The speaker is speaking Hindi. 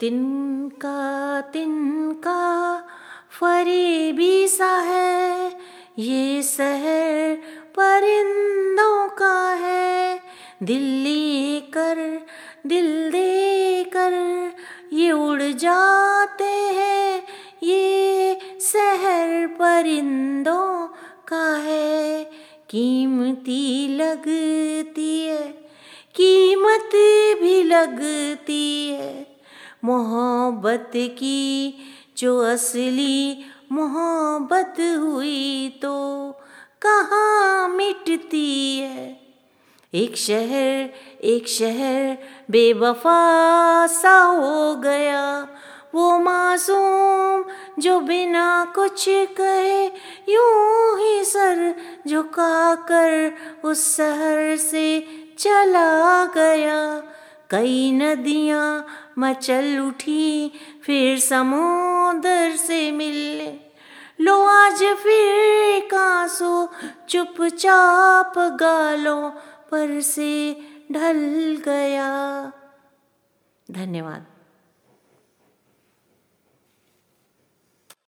तिनका तिनका फरेबी सा है, ये शहर परिंदों का है। दिल्ली कर, दिल दे कर ये उड़ जाते हैं, ये शहर परिंदों का है। कीमती लगती है, कीमत भी लगती है मोहब्बत की, जो असली मोहब्बत हुई तो कहाँ मिटती है? एक शहर एक शहर बेवफा सा हो गया। वो मासूम जो बिना कुछ कहे, यूँ ही सर झुका कर उस शहर से चला गया। कई नदियाँ मचल उठी, फिर समुद्र से मिलने लो आज फिर कांसो चुपचाप गालों पर से ढल गया। धन्यवाद।